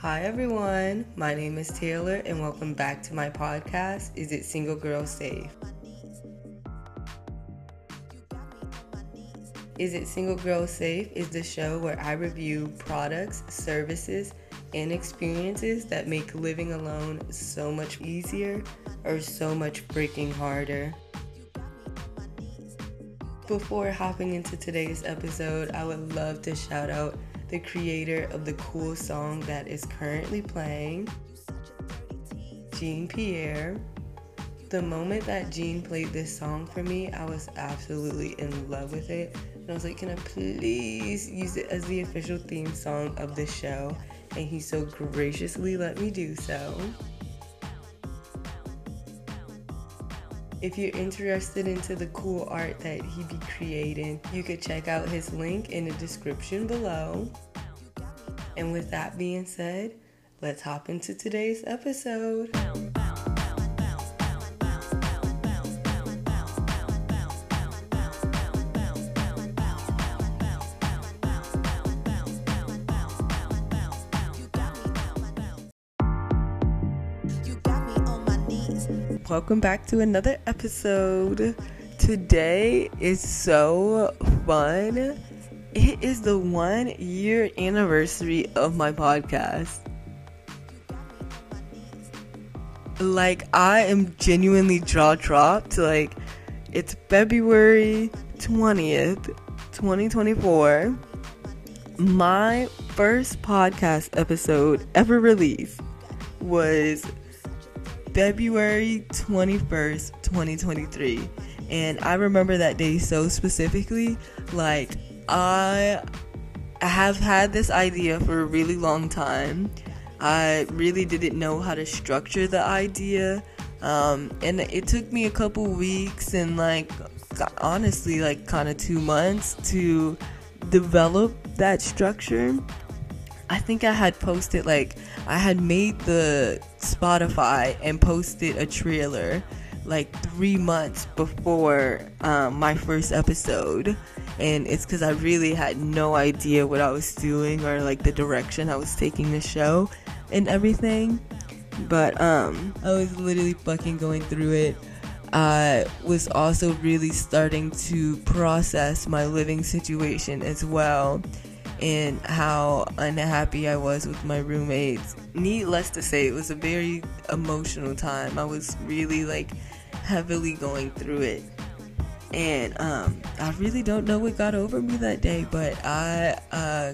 Hi everyone, my name is Taylor and welcome back to my podcast, Is It Single Girl Safe? Is It Single Girl Safe is the show where I review products, services, and experiences that make living alone so much easier or so much freaking harder. Before hopping into today's episode, I would love to shout out the creator of the cool song that is currently playing, Jean Pierre. The moment that Jean played this song for me, I was absolutely in love with it. And I was like, can I please use it as the official theme song of the show? And he so graciously let me do so. If you're interested into the cool art that he be creating, you could check out his link in the description below. And with that being said, let's hop into today's episode. Welcome back to another episode. Today is so fun. It is the one year anniversary of my podcast. Like, I am genuinely jaw dropped. Like, it's February 20th, 2024. My first podcast episode ever released was February 21st, 2023. And I remember that day so specifically. Like, I have had this idea for a really long time. I really didn't know how to structure the idea. Um, and it took me a couple weeks and, like, honestly, like, kind of two months to develop that structure. I think I had posted like I had made the Spotify and posted a trailer like three months before um, my first episode, and it's because I really had no idea what I was doing or like the direction I was taking the show and everything. But um, I was literally fucking going through it. I was also really starting to process my living situation as well and how unhappy I was with my roommates. Needless to say, it was a very emotional time. I was really like heavily going through it. And um, I really don't know what got over me that day, but I uh,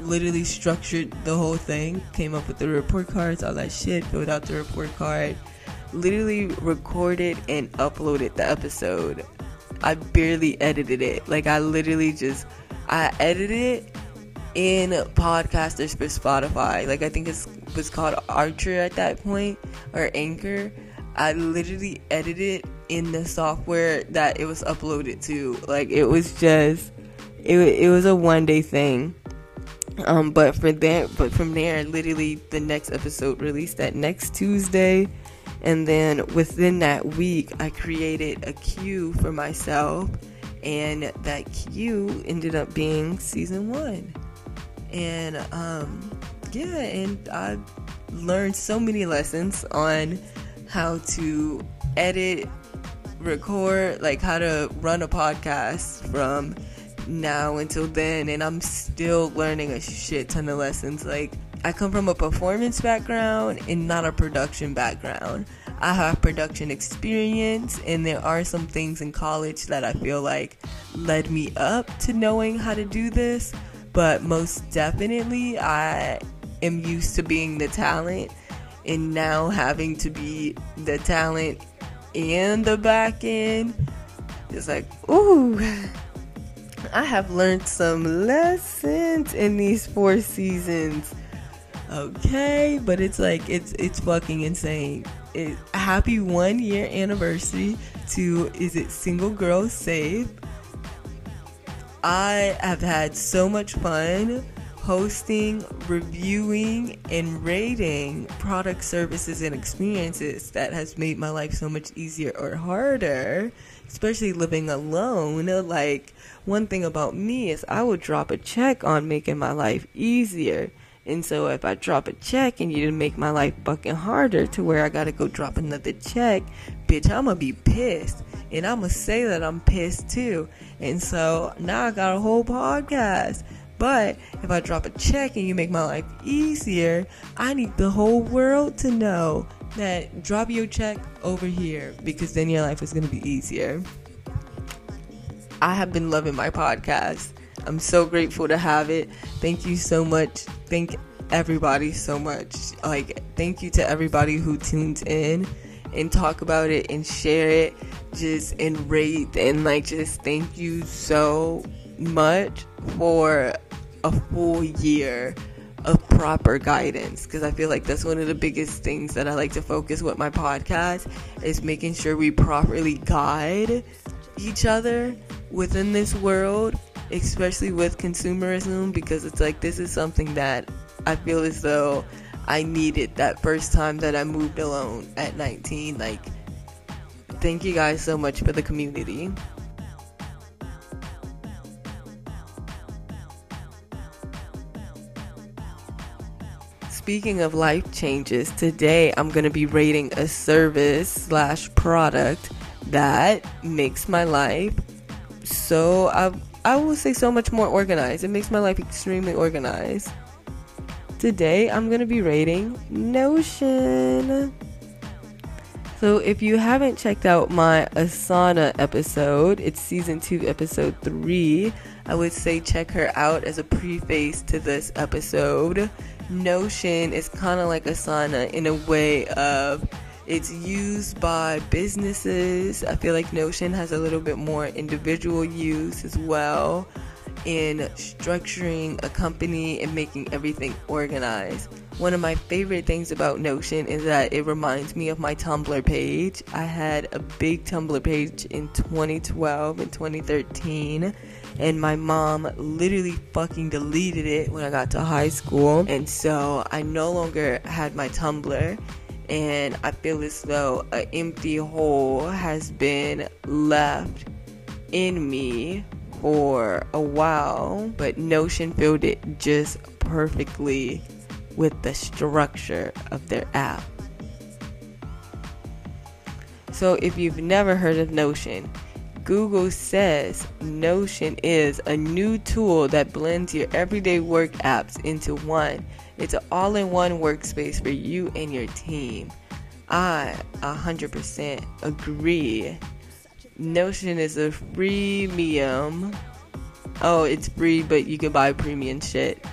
literally structured the whole thing, came up with the report cards, all that shit, filled out the report card, literally recorded and uploaded the episode. I barely edited it. Like, I literally just, I edited it in podcasters for Spotify. Like I think it was called Archer at that point or Anchor. I literally edited in the software that it was uploaded to. Like it was just it it was a one day thing. Um, but for that, but from there, literally the next episode released that next Tuesday, and then within that week, I created a queue for myself, and that queue ended up being season one and um, yeah, and I learned so many lessons on how to edit, record, like how to run a podcast from now until then, and I'm still learning a shit ton of lessons. Like, I come from a performance background and not a production background. I have production experience, and there are some things in college that I feel like led me up to knowing how to do this but most definitely I am used to being the talent and now having to be the talent and the back end. It's like, ooh, I have learned some lessons in these four seasons. Okay, but it's like it's it's fucking insane. It, happy one year anniversary to is it single girl safe I have had so much fun hosting, reviewing, and rating product services, and experiences that has made my life so much easier or harder, especially living alone. Like, one thing about me is I would drop a check on making my life easier. And so if I drop a check and you didn't make my life fucking harder to where I gotta go drop another check, bitch, I'ma be pissed. And I'ma say that I'm pissed too. And so now I got a whole podcast. But if I drop a check and you make my life easier, I need the whole world to know that drop your check over here because then your life is gonna be easier. I have been loving my podcast. I'm so grateful to have it. Thank you so much. Thank everybody so much. Like, thank you to everybody who tunes in and talk about it and share it. Just and rate and like, just thank you so much for a full year of proper guidance because I feel like that's one of the biggest things that I like to focus with my podcast is making sure we properly guide each other within this world especially with consumerism, because it's like this is something that I feel as though I needed that first time that I moved alone at 19. Like, thank you guys so much for the community. Speaking of life changes, today I'm going to be rating a service slash product that makes my life so I've I will say so much more organized. It makes my life extremely organized. Today, I'm going to be rating Notion. So, if you haven't checked out my Asana episode, it's season 2, episode 3. I would say check her out as a preface to this episode. Notion is kind of like Asana in a way of it's used by businesses. I feel like Notion has a little bit more individual use as well in structuring a company and making everything organized. One of my favorite things about Notion is that it reminds me of my Tumblr page. I had a big Tumblr page in 2012 and 2013 and my mom literally fucking deleted it when I got to high school. And so I no longer had my Tumblr and I feel as though an empty hole has been left in me for a while, but Notion filled it just perfectly with the structure of their app. So, if you've never heard of Notion, Google says Notion is a new tool that blends your everyday work apps into one it's an all in one workspace for you and your team. I 100% agree. Notion is a freemium. Oh, it's free, but you can buy premium shit.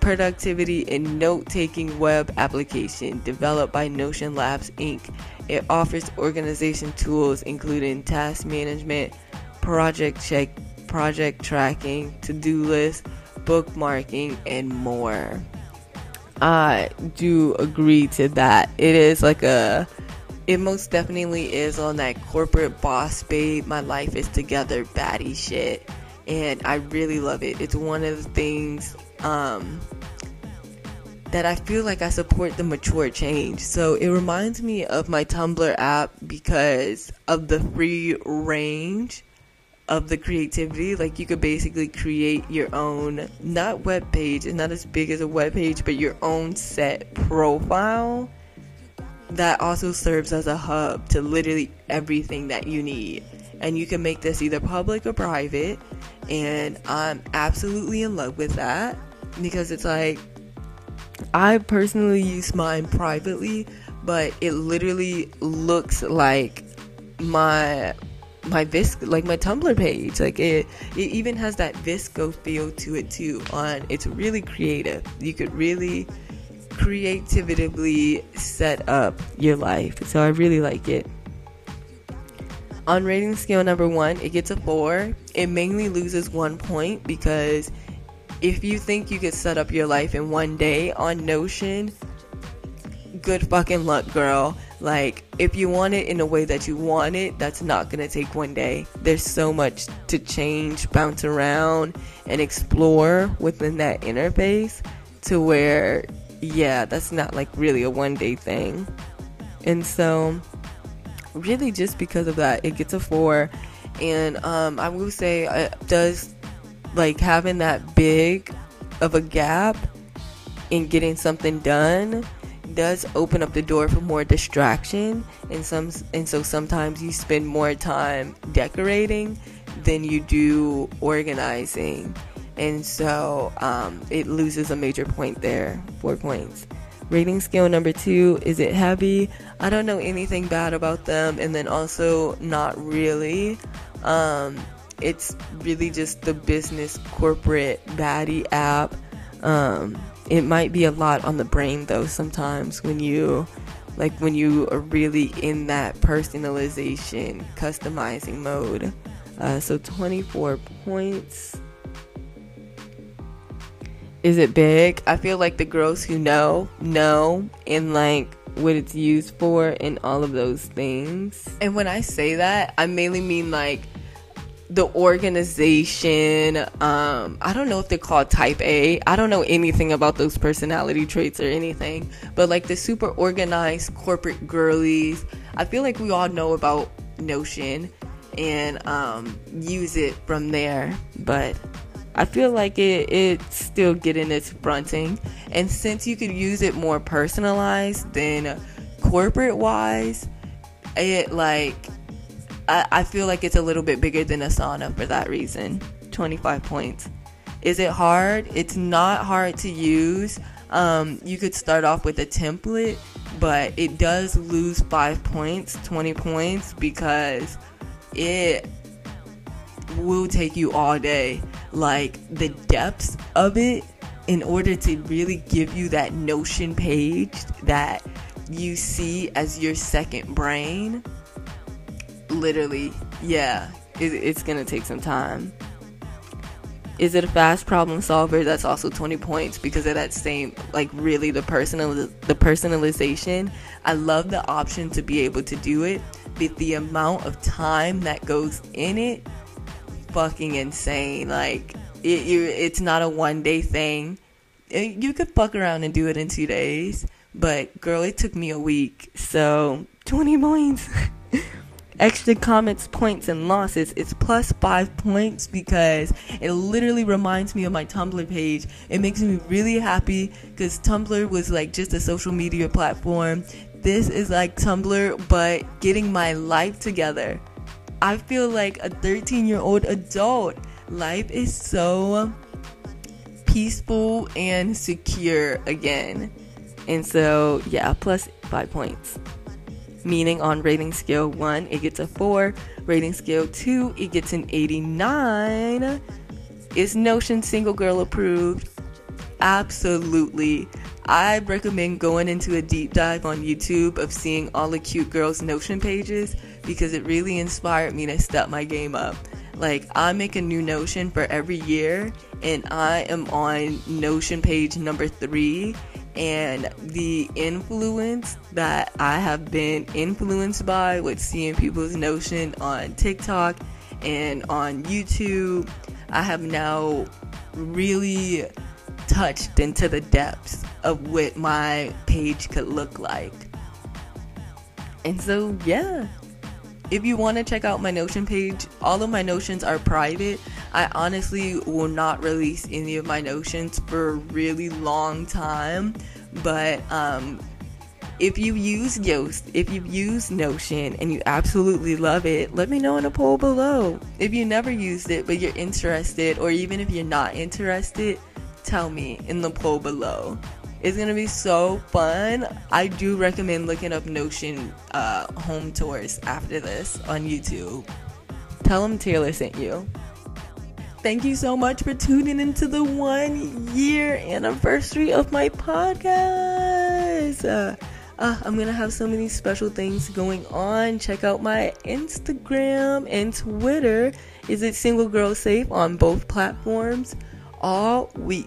Productivity and note taking web application developed by Notion Labs Inc. It offers organization tools including task management, project check, project tracking, to do list, bookmarking, and more. I do agree to that. It is like a it most definitely is on that corporate boss babe, my life is together baddie shit. And I really love it. It's one of the things um, that I feel like I support the mature change. So it reminds me of my Tumblr app because of the free range of the creativity. Like you could basically create your own not web page, it's not as big as a web page, but your own set profile that also serves as a hub to literally everything that you need. And you can make this either public or private. And I'm absolutely in love with that because it's like I personally use mine privately, but it literally looks like my my VSCO, like my Tumblr page. Like it, it even has that VSCO feel to it too. On it's really creative. You could really creatively set up your life. So I really like it. On rating scale number one, it gets a four. It mainly loses one point because if you think you could set up your life in one day on Notion, good fucking luck, girl. Like, if you want it in a way that you want it, that's not gonna take one day. There's so much to change, bounce around, and explore within that interface to where, yeah, that's not like really a one day thing. And so, really, just because of that, it gets a four. And um, I will say, it does like having that big of a gap in getting something done does open up the door for more distraction and some and so sometimes you spend more time decorating than you do organizing and so um, it loses a major point there four points. Rating scale number two is it heavy? I don't know anything bad about them. And then also not really. Um, it's really just the business corporate baddie app. Um, it might be a lot on the brain though sometimes when you like when you are really in that personalization customizing mode. Uh, so 24 points is it big? I feel like the girls who know know and like what it's used for and all of those things. And when i say that i mainly mean like the organization um i don't know if they're called type a. I don't know anything about those personality traits or anything but like the super organized corporate girlies i feel like we all know about notion and um use it from there but i feel like it it's still getting its fronting and since you could use it more personalized than corporate wise it like I, I feel like it's a little bit bigger than Asana for that reason. 25 points. Is it hard? It's not hard to use. Um, you could start off with a template, but it does lose five points, 20 points, because it will take you all day. Like the depths of it, in order to really give you that Notion page that you see as your second brain literally, yeah, it, it's gonna take some time. Is it a fast problem solver? That's also 20 points because of that same, like, really the personal, the personalization. I love the option to be able to do it, but the amount of time that goes in it, fucking insane. Like, it, you, it's not a one day thing. It, you could fuck around and do it in two days, but girl, it took me a week. So 20 points. extra comments, points, and losses, it's plus five points because it literally reminds me of my Tumblr page. It makes me really happy because Tumblr was like just a social media platform. This is like Tumblr, but getting my life together. I feel like a 13 year old adult. Life is so peaceful and secure again. And so, yeah, plus five points. Meaning on rating scale 1 it gets a 4 rating scale 2 it gets an 89 is notion single girl approved? Absolutely i recommend going into a deep dive on youtube of seeing all the cute girls notion pages because it really inspired me to step my game up. Like i make a new notion for every year and i am on notion page number three and the influence that I have been influenced by with seeing people's notion on TikTok and on YouTube, I have now really touched into the depths of what my page could look like. And so, yeah, if you want to check out my Notion page, all of my Notions are private. I honestly will not release any of my Notions for a really long time, but um, if you use Yoast, if you've used Notion and you absolutely love it, let me know in a poll below. If you never used it but you're interested, or even if you're not interested, tell me in the poll below. It's gonna be so fun. I do recommend looking up Notion uh, home tours after this on YouTube. Tell them Taylor sent you. Thank you so much for tuning into the one year anniversary of my podcast. Uh, uh, I'm gonna have so many special things going on. Check out my Instagram and Twitter. Is it Single Girl Safe on both platforms all week?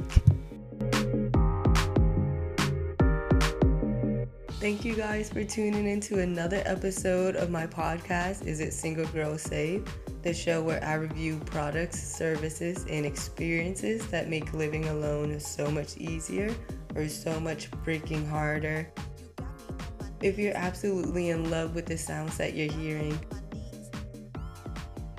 Thank you guys for tuning in to another episode of my podcast, Is It Single Girl Safe? The show where I review products, services, and experiences that make living alone so much easier or so much freaking harder. If you're absolutely in love with the sounds that you're hearing,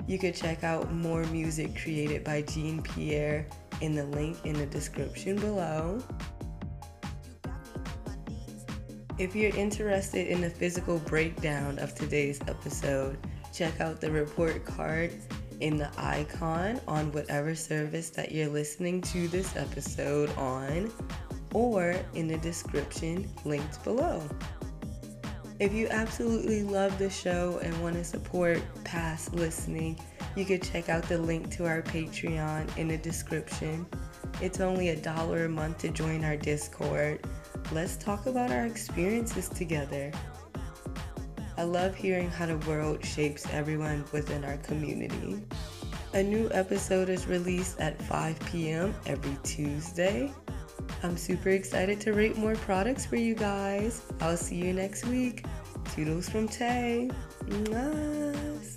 you could check out more music created by Jean Pierre in the link in the description below. If you're interested in the physical breakdown of today's episode, check out the report card in the icon on whatever service that you're listening to this episode on or in the description linked below. If you absolutely love the show and want to support past listening, you can check out the link to our Patreon in the description. It's only a dollar a month to join our Discord. Let's talk about our experiences together. I love hearing how the world shapes everyone within our community. A new episode is released at 5 p.m. every Tuesday. I'm super excited to rate more products for you guys. I'll see you next week. Toodles from Tay. Mwah.